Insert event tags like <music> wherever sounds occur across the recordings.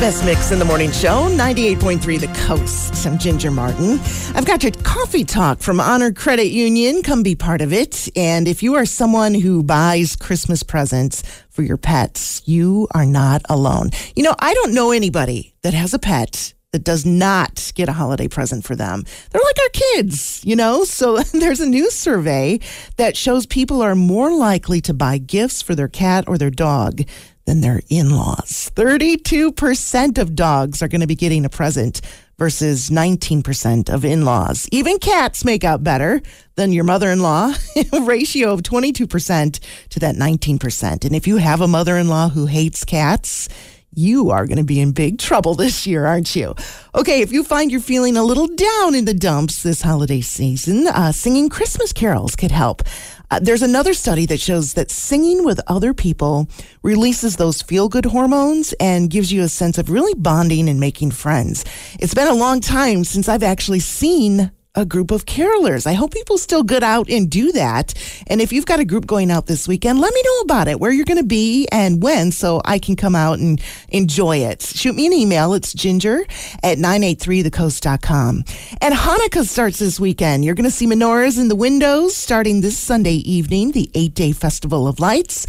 Best mix in the morning show, 98.3 The Coast. I'm Ginger Martin. I've got your coffee talk from Honor Credit Union. Come be part of it. And if you are someone who buys Christmas presents for your pets, you are not alone. You know, I don't know anybody that has a pet that does not get a holiday present for them. They're like our kids, you know? <laughs> So <laughs> there's a new survey that shows people are more likely to buy gifts for their cat or their dog than their in laws. 32% of dogs are going to be getting a present versus 19% of in laws. Even cats make out better than your mother in law, a <laughs> ratio of 22% to that 19%. And if you have a mother in law who hates cats, you are going to be in big trouble <laughs> this year, aren't you? Okay, if you find you're feeling a little down in the dumps this holiday season, uh, singing Christmas carols could help. Uh, there's another study that shows that singing with other people releases those feel good hormones and gives you a sense of really bonding and making friends. It's been a long time since I've actually seen a group of carolers. I hope people still get out and do that. And if you've got a group going out this weekend, let me know about it, where you're going to be and when, so I can come out and enjoy it. Shoot me an email. It's ginger at 983thecoast.com. And Hanukkah starts this weekend. You're going to see menorahs in the windows starting this Sunday evening, the eight day festival of lights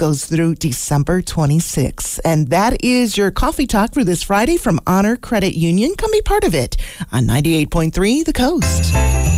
goes through December 26th. And that is your coffee talk for this Friday from Honor Credit Union. Come be part of it on 98.3 The Coast.